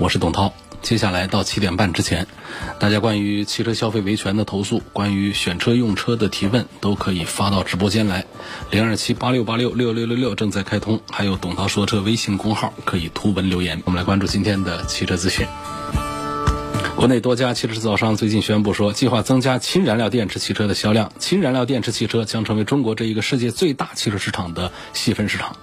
我是董涛。接下来到七点半之前，大家关于汽车消费维权的投诉，关于选车用车的提问，都可以发到直播间来。零二七八六八六六六六六正在开通，还有董涛说车微信公号可以图文留言。我们来关注今天的汽车资讯。国内多家汽车制造商最近宣布说，计划增加氢燃料电池汽车的销量，氢燃料电池汽车将成为中国这一个世界最大汽车市场的细分市场。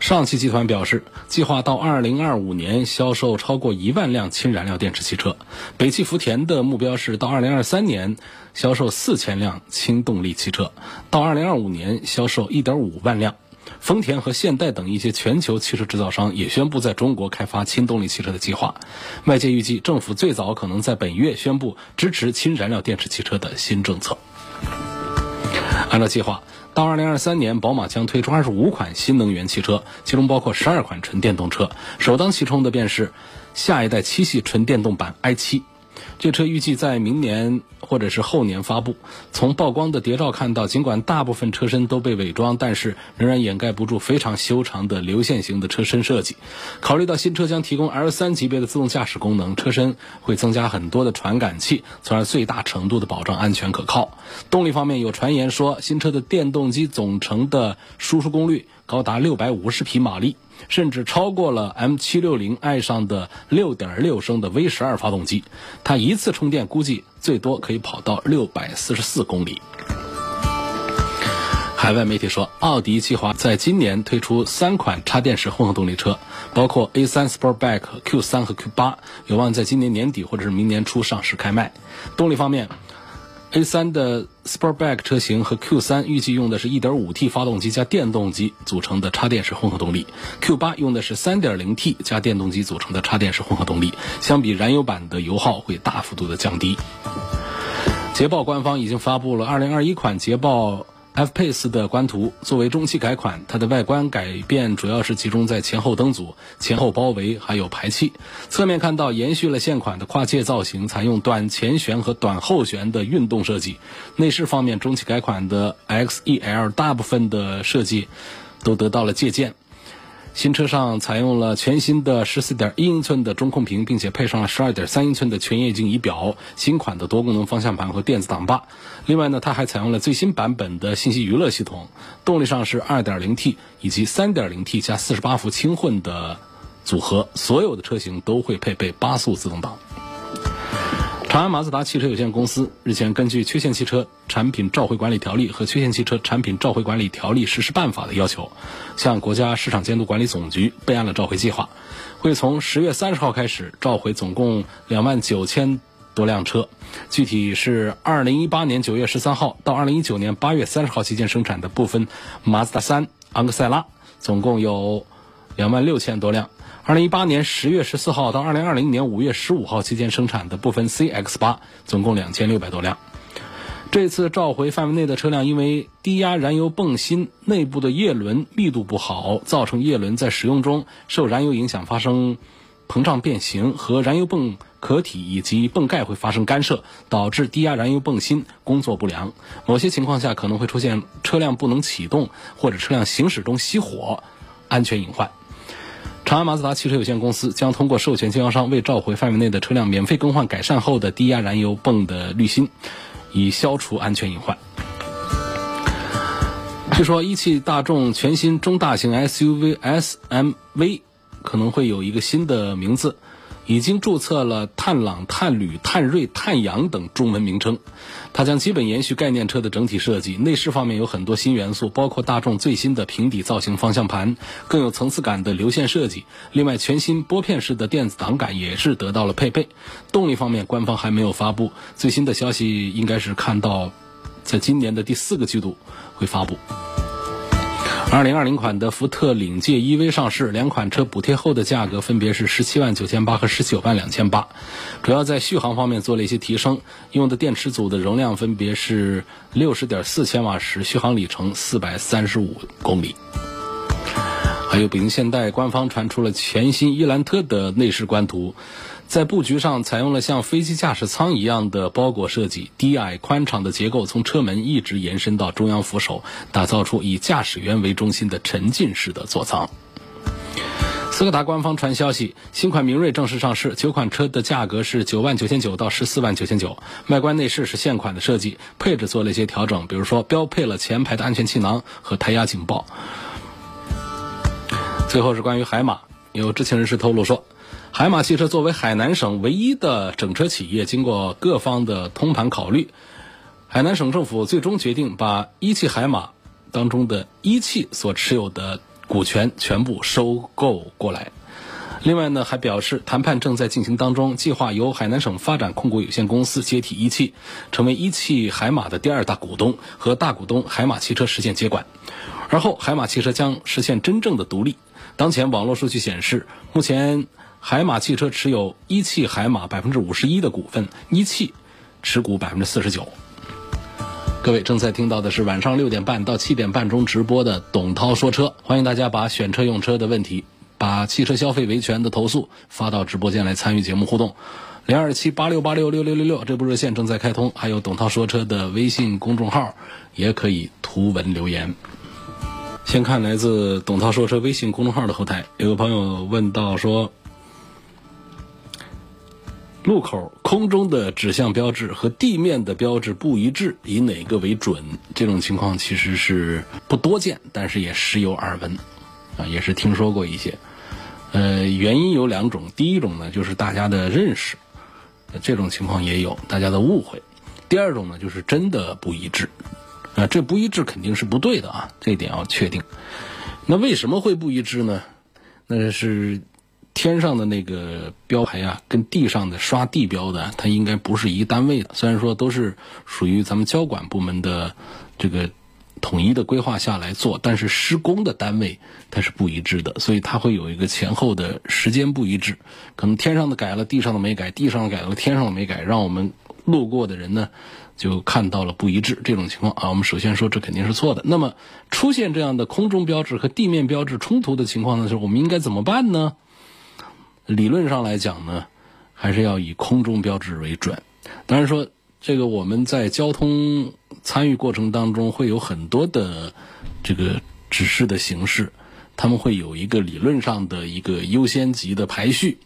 上汽集团表示，计划到2025年销售超过一万辆氢燃料电池汽车。北汽福田的目标是到2023年销售四千辆氢动力汽车，到2025年销售1.5万辆。丰田和现代等一些全球汽车制造商也宣布在中国开发氢动力汽车的计划。外界预计，政府最早可能在本月宣布支持氢燃料电池汽车的新政策。按照计划。到二零二三年，宝马将推出二十五款新能源汽车，其中包括十二款纯电动车。首当其冲的便是下一代七系纯电动版 i7。这车预计在明年或者是后年发布。从曝光的谍照看到，尽管大部分车身都被伪装，但是仍然掩盖不住非常修长的流线型的车身设计。考虑到新车将提供 L3 级别的自动驾驶功能，车身会增加很多的传感器，从而最大程度的保障安全可靠。动力方面，有传言说新车的电动机总成的输出功率高达六百五十匹马力。甚至超过了 M760i 上的6.6升的 V12 发动机，它一次充电估计最多可以跑到644公里。海外媒体说，奥迪计划在今年推出三款插电式混合动力车，包括 A3 Sportback、Q3 和 Q8，有望在今年年底或者是明年初上市开卖。动力方面。A3 的 Sportback 车型和 Q3 预计用的是 1.5T 发动机加电动机组成的插电式混合动力，Q8 用的是 3.0T 加电动机组成的插电式混合动力，相比燃油版的油耗会大幅度的降低。捷豹官方已经发布了2021款捷豹。F-Pace 的官图作为中期改款，它的外观改变主要是集中在前后灯组、前后包围还有排气。侧面看到延续了现款的跨界造型，采用短前悬和短后悬的运动设计。内饰方面，中期改款的 X-E-L 大部分的设计都得到了借鉴。新车上采用了全新的十四点一英寸的中控屏，并且配上了十二点三英寸的全液晶仪表、新款的多功能方向盘和电子挡把。另外呢，它还采用了最新版本的信息娱乐系统。动力上是二点零 T 以及三点零 T 加四十八伏轻混的组合，所有的车型都会配备八速自动挡。长安马自达汽车有限公司日前根据《缺陷汽车产品召回管理条例》和《缺陷汽车产品召回管理条例实施办法》的要求，向国家市场监督管理总局备案了召回计划，会从十月三十号开始召回总共两万九千多辆车，具体是二零一八年九月十三号到二零一九年八月三十号期间生产的部分马自达三、昂克赛拉，总共有两万六千多辆。二零一八年十月十四号到二零二零年五月十五号期间生产的部分 CX 八，总共两千六百多辆。这次召回范围内的车辆，因为低压燃油泵芯内部的叶轮密度不好，造成叶轮在使用中受燃油影响发生膨胀变形，和燃油泵壳体以及泵盖会发生干涉，导致低压燃油泵芯工作不良。某些情况下可能会出现车辆不能启动或者车辆行驶中熄火，安全隐患。长安马自达汽车有限公司将通过授权经销商为召回范围内的车辆免费更换改善后的低压燃油泵的滤芯，以消除安全隐患。据说一汽大众全新中大型 SUV SMV 可能会有一个新的名字。已经注册了探朗、探旅、探锐、探阳等中文名称，它将基本延续概念车的整体设计。内饰方面有很多新元素，包括大众最新的平底造型方向盘，更有层次感的流线设计。另外，全新拨片式的电子挡杆也是得到了配备。动力方面，官方还没有发布最新的消息，应该是看到在今年的第四个季度会发布。二零二零款的福特领界 EV 上市，两款车补贴后的价格分别是十七万九千八和十九万两千八，主要在续航方面做了一些提升，用的电池组的容量分别是六十点四千瓦时，续航里程四百三十五公里。还有北京现代官方传出了全新伊兰特的内饰官图。在布局上采用了像飞机驾驶舱一样的包裹设计，低矮宽敞的结构从车门一直延伸到中央扶手，打造出以驾驶员为中心的沉浸式的座舱。斯柯达官方传消息，新款明锐正式上市，九款车的价格是九万九千九到十四万九千九，外观内饰是现款的设计，配置做了一些调整，比如说标配了前排的安全气囊和胎压警报。最后是关于海马，有知情人士透露说。海马汽车作为海南省唯一的整车企业，经过各方的通盘考虑，海南省政府最终决定把一汽海马当中的一汽所持有的股权全部收购过来。另外呢，还表示谈判正在进行当中，计划由海南省发展控股有限公司接替一汽，成为一汽海马的第二大股东，和大股东海马汽车实现接管。而后，海马汽车将实现真正的独立。当前网络数据显示，目前。海马汽车持有一汽海马百分之五十一的股份，一汽持股百分之四十九。各位正在听到的是晚上六点半到七点半中直播的董涛说车，欢迎大家把选车用车的问题、把汽车消费维权的投诉发到直播间来参与节目互动。零二七八六八六六六六六这部热线正在开通，还有董涛说车的微信公众号也可以图文留言。先看来自董涛说车微信公众号的后台，有个朋友问到说。路口空中的指向标志和地面的标志不一致，以哪个为准？这种情况其实是不多见，但是也时有耳闻，啊，也是听说过一些。呃，原因有两种，第一种呢就是大家的认识，这种情况也有大家的误会；第二种呢就是真的不一致，啊，这不一致肯定是不对的啊，这点要确定。那为什么会不一致呢？那是。天上的那个标牌啊，跟地上的刷地标的，它应该不是一单位的。虽然说都是属于咱们交管部门的这个统一的规划下来做，但是施工的单位它是不一致的，所以它会有一个前后的时间不一致。可能天上的改了，地上的没改；地上的改了，天上的没改，让我们路过的人呢就看到了不一致这种情况啊。我们首先说这肯定是错的。那么出现这样的空中标志和地面标志冲突的情况的时候，我们应该怎么办呢？理论上来讲呢，还是要以空中标志为准。当然说，这个我们在交通参与过程当中会有很多的这个指示的形式，他们会有一个理论上的一个优先级的排序。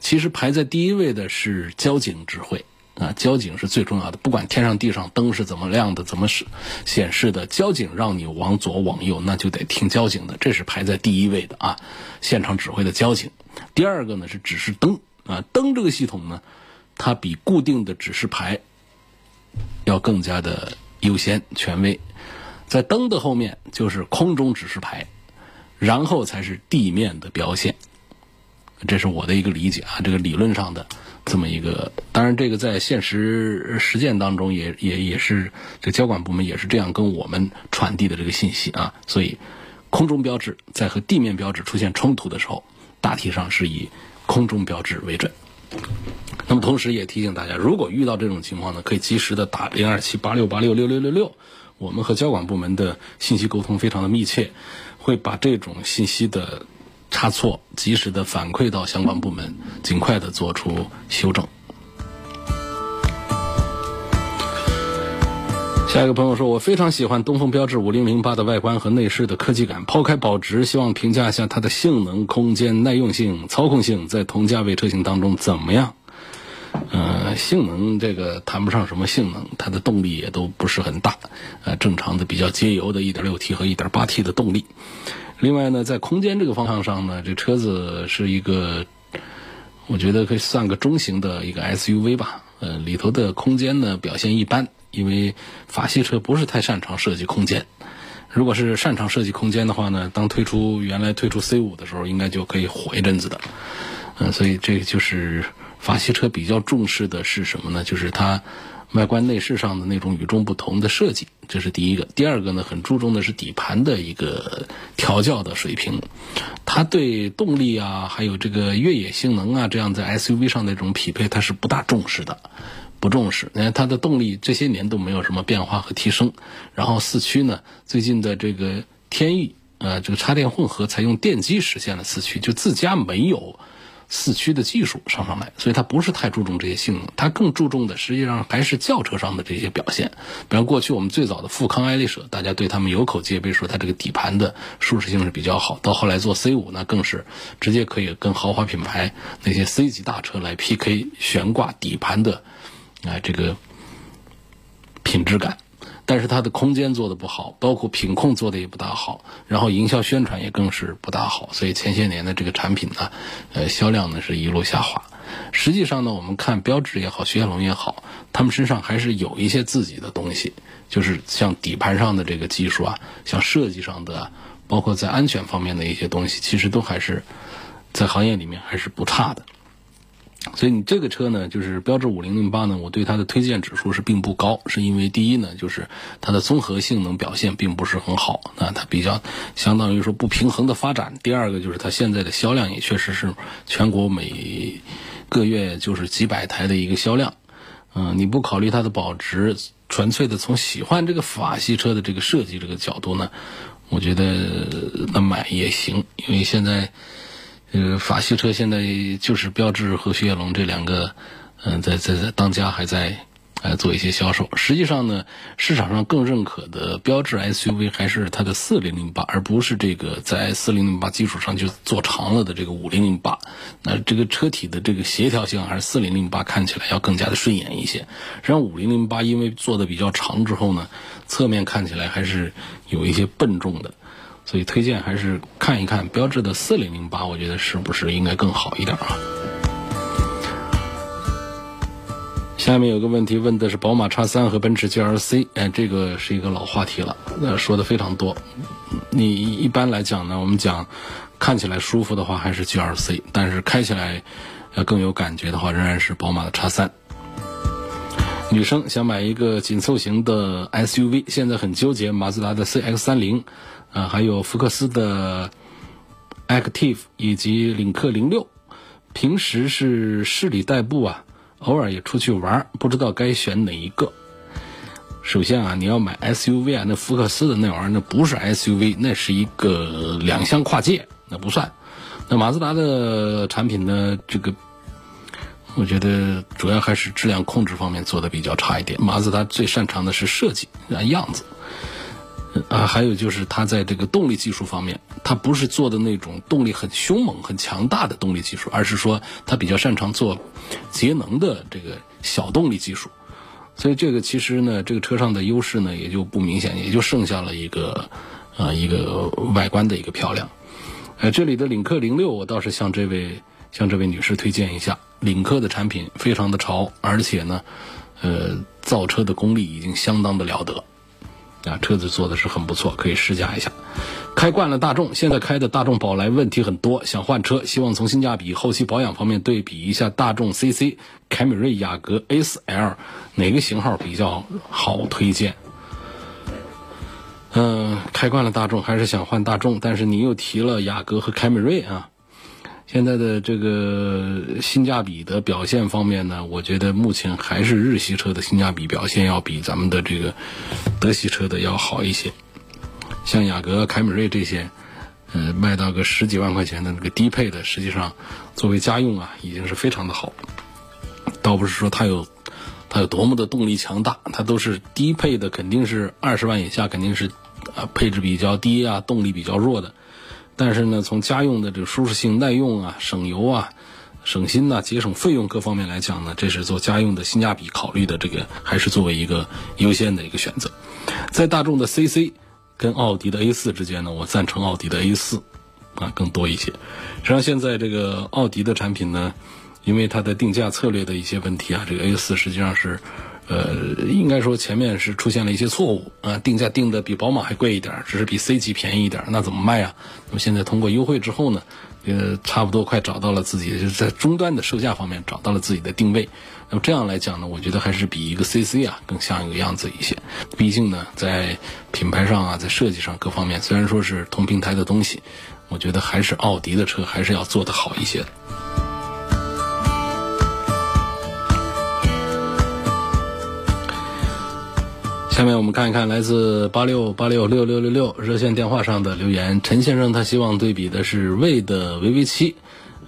其实排在第一位的是交警指挥。啊，交警是最重要的，不管天上地上灯是怎么亮的，怎么是显示的，交警让你往左往右，那就得听交警的，这是排在第一位的啊。现场指挥的交警，第二个呢是指示灯啊，灯这个系统呢，它比固定的指示牌要更加的优先权威，在灯的后面就是空中指示牌，然后才是地面的标线，这是我的一个理解啊，这个理论上的。这么一个，当然这个在现实实践当中也也也是这个交管部门也是这样跟我们传递的这个信息啊，所以空中标志在和地面标志出现冲突的时候，大体上是以空中标志为准。那么同时也提醒大家，如果遇到这种情况呢，可以及时的打零二七八六八六六六六六，我们和交管部门的信息沟通非常的密切，会把这种信息的。差错及时的反馈到相关部门，尽快的做出修正。下一个朋友说，我非常喜欢东风标致五零零八的外观和内饰的科技感。抛开保值，希望评价一下它的性能、空间、耐用性、操控性，在同价位车型当中怎么样？呃，性能这个谈不上什么性能，它的动力也都不是很大，呃，正常的比较节油的 1.6T 和 1.8T 的动力。另外呢，在空间这个方向上呢，这车子是一个，我觉得可以算个中型的一个 SUV 吧。呃，里头的空间呢表现一般，因为法系车不是太擅长设计空间。如果是擅长设计空间的话呢，当推出原来推出 C5 的时候，应该就可以火一阵子的。嗯，所以这个就是法系车比较重视的是什么呢？就是它外观内饰上的那种与众不同的设计，这是第一个。第二个呢，很注重的是底盘的一个调教的水平。它对动力啊，还有这个越野性能啊，这样在 SUV 上的这种匹配，它是不大重视的，不重视。你看它的动力这些年都没有什么变化和提升。然后四驱呢，最近的这个天翼，呃，这个插电混合采用电机实现了四驱，就自家没有。四驱的技术上上来，所以它不是太注重这些性能，它更注重的实际上还是轿车上的这些表现。比方过去我们最早的富康、爱丽舍，大家对他们有口皆碑，说它这个底盘的舒适性是比较好。到后来做 C 五呢，更是直接可以跟豪华品牌那些 C 级大车来 PK 悬挂底盘的，啊这个品质感。但是它的空间做的不好，包括品控做的也不大好，然后营销宣传也更是不大好，所以前些年的这个产品呢，呃，销量呢是一路下滑。实际上呢，我们看标致也好，雪铁龙也好，他们身上还是有一些自己的东西，就是像底盘上的这个技术啊，像设计上的，包括在安全方面的一些东西，其实都还是在行业里面还是不差的。所以你这个车呢，就是标致五零零八呢，我对它的推荐指数是并不高，是因为第一呢，就是它的综合性能表现并不是很好，那它比较相当于说不平衡的发展。第二个就是它现在的销量也确实是全国每个月就是几百台的一个销量，嗯，你不考虑它的保值，纯粹的从喜欢这个法系车的这个设计这个角度呢，我觉得那买也行，因为现在。呃，法系车现在就是标致和雪铁龙这两个，嗯，在在在当家还在，呃，做一些销售。实际上呢，市场上更认可的标致 SUV 还是它的四零零八，而不是这个在四零零八基础上就做长了的这个五零零八。那这个车体的这个协调性还是四零零八看起来要更加的顺眼一些。实际上五零零八因为做的比较长之后呢，侧面看起来还是有一些笨重的。所以推荐还是看一看标致的四零零八，我觉得是不是应该更好一点啊？下面有个问题问的是宝马叉三和奔驰 GLC，哎，这个是一个老话题了，那说的非常多。你一般来讲呢，我们讲看起来舒服的话还是 GLC，但是开起来要更有感觉的话，仍然是宝马的叉三。女生想买一个紧凑型的 SUV，现在很纠结马自达的 CX 三零。啊，还有福克斯的 Active 以及领克零六，平时是市里代步啊，偶尔也出去玩，不知道该选哪一个。首先啊，你要买 SUV 啊，那福克斯的那玩意儿那不是 SUV，那是一个两厢跨界，那不算。那马自达的产品呢，这个我觉得主要还是质量控制方面做的比较差一点。马自达最擅长的是设计啊样子。啊，还有就是它在这个动力技术方面，它不是做的那种动力很凶猛、很强大的动力技术，而是说它比较擅长做节能的这个小动力技术。所以这个其实呢，这个车上的优势呢也就不明显，也就剩下了一个啊一个外观的一个漂亮。呃，这里的领克零六，我倒是向这位向这位女士推荐一下，领克的产品非常的潮，而且呢，呃，造车的功力已经相当的了得。啊，车子做的是很不错，可以试驾一下。开惯了大众，现在开的大众宝来问题很多，想换车，希望从性价比、后期保养方面对比一下大众 CC、凯美瑞、雅阁 A4L 哪个型号比较好推荐。嗯，开惯了大众，还是想换大众，但是你又提了雅阁和凯美瑞啊。现在的这个性价比的表现方面呢，我觉得目前还是日系车的性价比表现要比咱们的这个德系车的要好一些。像雅阁、凯美瑞这些，呃，卖到个十几万块钱的那个低配的，实际上作为家用啊，已经是非常的好。倒不是说它有它有多么的动力强大，它都是低配的，肯定是二十万以下，肯定是啊配置比较低啊，动力比较弱的。但是呢，从家用的这个舒适性、耐用啊、省油啊、省心呐、节省费用各方面来讲呢，这是做家用的性价比考虑的，这个还是作为一个优先的一个选择。在大众的 CC 跟奥迪的 A 四之间呢，我赞成奥迪的 A 四啊更多一些。实际上，现在这个奥迪的产品呢，因为它的定价策略的一些问题啊，这个 A 四实际上是。呃，应该说前面是出现了一些错误啊，定价定的比宝马还贵一点，只是比 C 级便宜一点，那怎么卖啊？那么现在通过优惠之后呢，呃，差不多快找到了自己，就是在终端的售价方面找到了自己的定位。那么这样来讲呢，我觉得还是比一个 CC 啊更像一个样子一些。毕竟呢，在品牌上啊，在设计上各方面，虽然说是同平台的东西，我觉得还是奥迪的车还是要做得好一些的。下面我们看一看来自八六八六六六六六热线电话上的留言。陈先生他希望对比的是魏的 VV 七，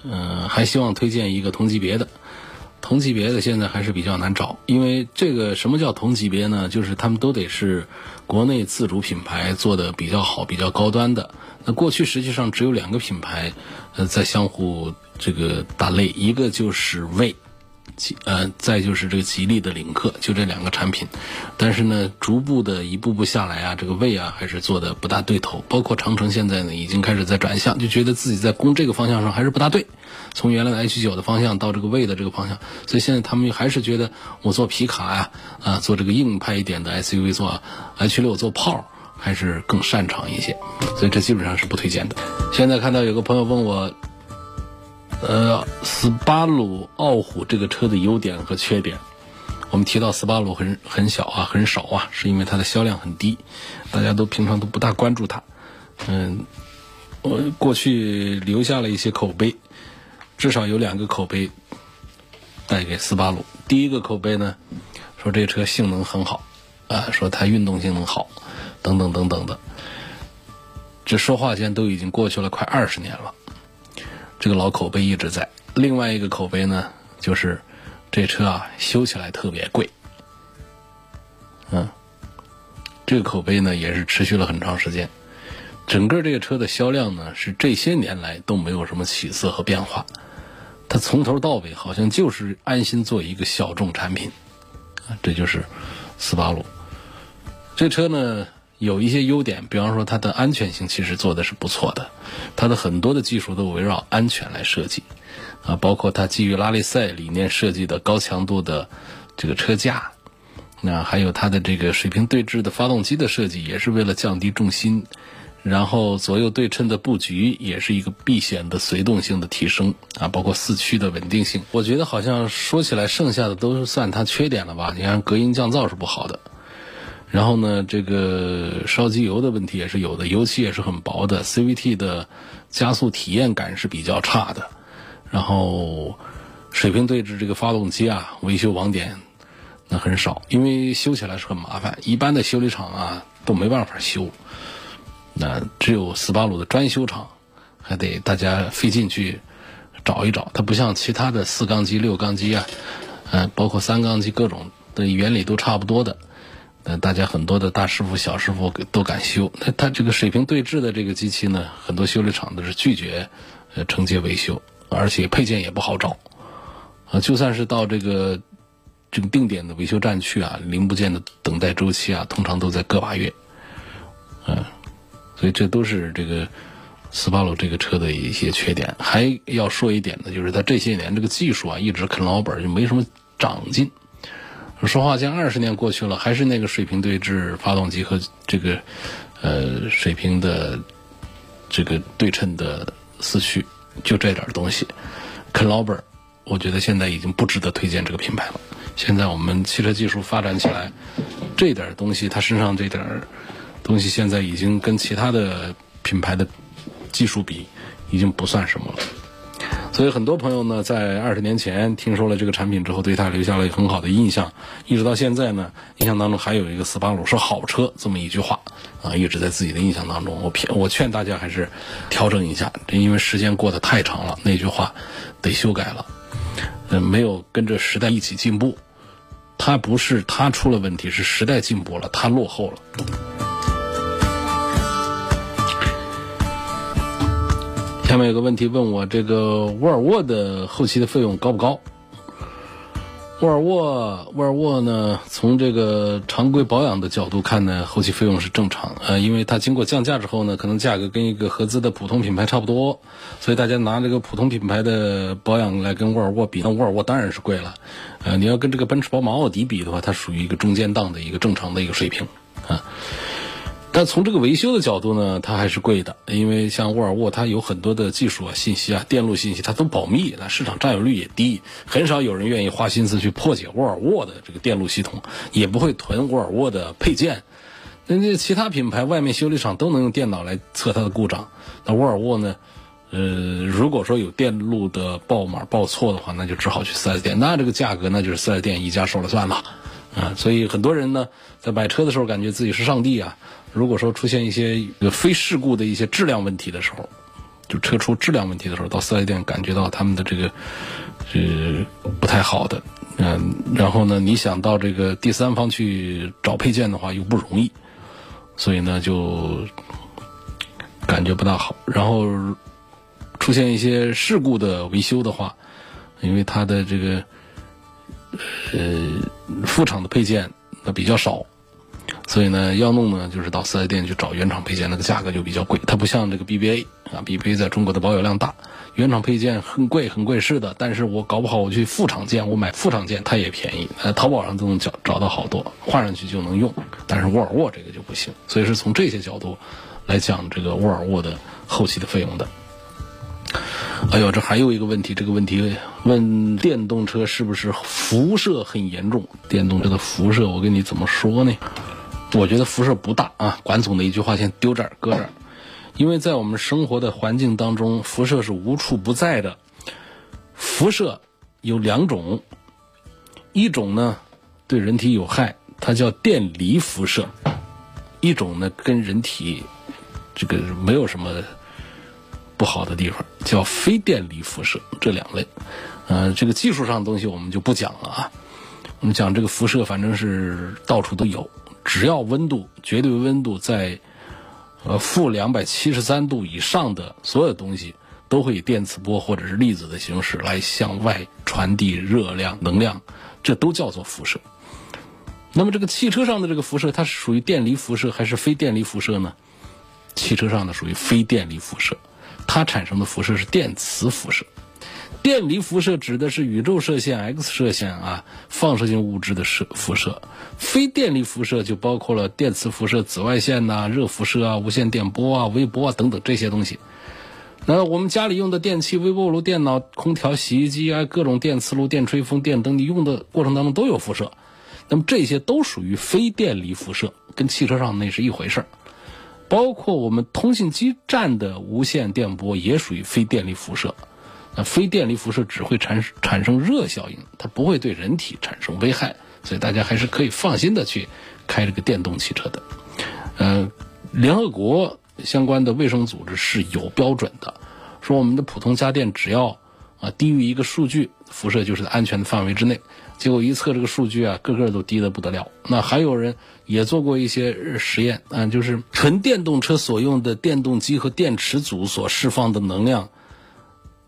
嗯，还希望推荐一个同级别的。同级别的现在还是比较难找，因为这个什么叫同级别呢？就是他们都得是国内自主品牌做的比较好、比较高端的。那过去实际上只有两个品牌，呃，在相互这个打擂，一个就是魏。吉呃，再就是这个吉利的领克，就这两个产品，但是呢，逐步的一步步下来啊，这个位啊还是做的不大对头。包括长城现在呢，已经开始在转向，就觉得自己在攻这个方向上还是不大对。从原来的 H 九的方向到这个位的这个方向，所以现在他们还是觉得我做皮卡呀，啊，做这个硬派一点的 SUV，做 H 六做炮还是更擅长一些。所以这基本上是不推荐的。现在看到有个朋友问我。呃，斯巴鲁傲虎这个车的优点和缺点，我们提到斯巴鲁很很小啊，很少啊，是因为它的销量很低，大家都平常都不大关注它。嗯，我过去留下了一些口碑，至少有两个口碑带给斯巴鲁。第一个口碑呢，说这车性能很好，啊，说它运动性能好，等等等等的。这说话间都已经过去了快二十年了。这个老口碑一直在。另外一个口碑呢，就是这车啊修起来特别贵。嗯，这个口碑呢也是持续了很长时间。整个这个车的销量呢是这些年来都没有什么起色和变化。它从头到尾好像就是安心做一个小众产品。啊，这就是斯巴鲁。这车呢。有一些优点，比方说它的安全性其实做的是不错的，它的很多的技术都围绕安全来设计，啊，包括它基于拉力赛理念设计的高强度的这个车架，那还有它的这个水平对置的发动机的设计，也是为了降低重心，然后左右对称的布局也是一个避险的随动性的提升，啊，包括四驱的稳定性，我觉得好像说起来剩下的都是算它缺点了吧？你看隔音降噪是不好的。然后呢，这个烧机油的问题也是有的，油漆也是很薄的，CVT 的加速体验感是比较差的。然后水平对置这个发动机啊，维修网点那很少，因为修起来是很麻烦，一般的修理厂啊都没办法修。那只有斯巴鲁的专修厂，还得大家费劲去找一找。它不像其他的四缸机、六缸机啊，嗯，包括三缸机，各种的原理都差不多的。那，大家很多的大师傅、小师傅都敢修。那它这个水平对置的这个机器呢，很多修理厂都是拒绝呃承接维修，而且配件也不好找。啊，就算是到这个这个定点的维修站去啊，零部件的等待周期啊，通常都在个把月。嗯，所以这都是这个斯巴鲁这个车的一些缺点。还要说一点呢，就是它这些年这个技术啊，一直啃老本，就没什么长进。说话间二十年过去了，还是那个水平对置发动机和这个呃水平的这个对称的四驱，就这点东西，啃老本我觉得现在已经不值得推荐这个品牌了。现在我们汽车技术发展起来，这点东西，它身上这点东西，现在已经跟其他的品牌的技术比，已经不算什么了。所以很多朋友呢，在二十年前听说了这个产品之后，对它留下了很好的印象，一直到现在呢，印象当中还有一个斯巴鲁是好车这么一句话啊，一直在自己的印象当中。我骗我劝大家还是调整一下，因为时间过得太长了，那句话得修改了。嗯，没有跟着时代一起进步，它不是它出了问题，是时代进步了，它落后了。下面有个问题问我，这个沃尔沃的后期的费用高不高？沃尔沃，沃尔沃呢？从这个常规保养的角度看呢，后期费用是正常。呃，因为它经过降价之后呢，可能价格跟一个合资的普通品牌差不多，所以大家拿这个普通品牌的保养来跟沃尔沃比，那沃尔沃当然是贵了。呃，你要跟这个奔驰、宝马、奥迪比的话，它属于一个中间档的一个正常的一个水平啊。但从这个维修的角度呢，它还是贵的，因为像沃尔沃，它有很多的技术啊、信息啊、电路信息，它都保密，那市场占有率也低，很少有人愿意花心思去破解沃尔沃的这个电路系统，也不会囤沃尔沃的配件。人家其他品牌外面修理厂都能用电脑来测它的故障，那沃尔沃呢？呃，如果说有电路的报码报错的话，那就只好去四 S 店，那这个价格那就是四 S 店一家说了算了。啊，所以很多人呢，在买车的时候感觉自己是上帝啊。如果说出现一些非事故的一些质量问题的时候，就车出质量问题的时候，到四 S 店感觉到他们的这个是不太好的。嗯，然后呢，你想到这个第三方去找配件的话又不容易，所以呢就感觉不大好。然后出现一些事故的维修的话，因为它的这个。呃，副厂的配件那比较少，所以呢，要弄呢就是到四 S 店去找原厂配件，那个价格就比较贵。它不像这个 BBA 啊，BBA 在中国的保有量大，原厂配件很贵很贵是的，但是我搞不好我去副厂件，我买副厂件它也便宜，呃，淘宝上都能找找到好多，换上去就能用。但是沃尔沃这个就不行，所以是从这些角度来讲这个沃尔沃的后期的费用的。哎呦，这还有一个问题，这个问题问电动车是不是辐射很严重？电动车的辐射，我跟你怎么说呢？我觉得辐射不大啊。管总的一句话先丢这儿，搁这儿，因为在我们生活的环境当中，辐射是无处不在的。辐射有两种，一种呢对人体有害，它叫电离辐射；一种呢跟人体这个没有什么。不好的地方叫非电离辐射，这两类，呃，这个技术上的东西我们就不讲了啊。我们讲这个辐射，反正是到处都有，只要温度绝对温度在呃负两百七十三度以上的所有东西，都会以电磁波或者是粒子的形式来向外传递热量、能量，这都叫做辐射。那么这个汽车上的这个辐射，它是属于电离辐射还是非电离辐射呢？汽车上的属于非电离辐射。它产生的辐射是电磁辐射，电离辐射指的是宇宙射线、X 射线啊，放射性物质的射辐射。非电离辐射就包括了电磁辐射、紫外线呐、热辐射啊、无线电波啊、微波啊等等这些东西。那我们家里用的电器，微波炉、电脑、空调、洗衣机啊，各种电磁炉、电吹风、电灯，你用的过程当中都有辐射。那么这些都属于非电离辐射，跟汽车上那是一回事儿。包括我们通信基站的无线电波也属于非电力辐射，那非电力辐射只会产产生热效应，它不会对人体产生危害，所以大家还是可以放心的去开这个电动汽车的。呃，联合国相关的卫生组织是有标准的，说我们的普通家电只要啊低于一个数据，辐射就是在安全的范围之内。结果一测这个数据啊，个个都低的不得了。那还有人也做过一些实验啊，就是纯电动车所用的电动机和电池组所释放的能量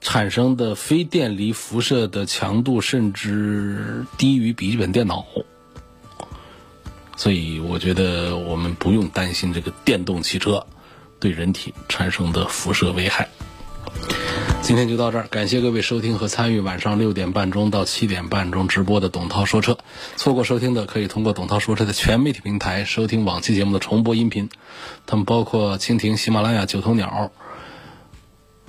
产生的非电离辐射的强度，甚至低于笔记本电脑。所以我觉得我们不用担心这个电动汽车对人体产生的辐射危害。今天就到这儿，感谢各位收听和参与晚上六点半钟到七点半钟直播的董涛说车。错过收听的，可以通过董涛说车的全媒体平台收听往期节目的重播音频，他们包括蜻蜓、喜马拉雅、九头鸟、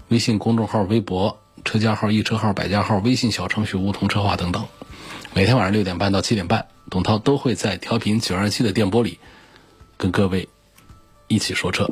微信公众号、微博、车家号、易车号、百家号、微信小程序梧桐车话等等。每天晚上六点半到七点半，董涛都会在调频九二七的电波里跟各位一起说车。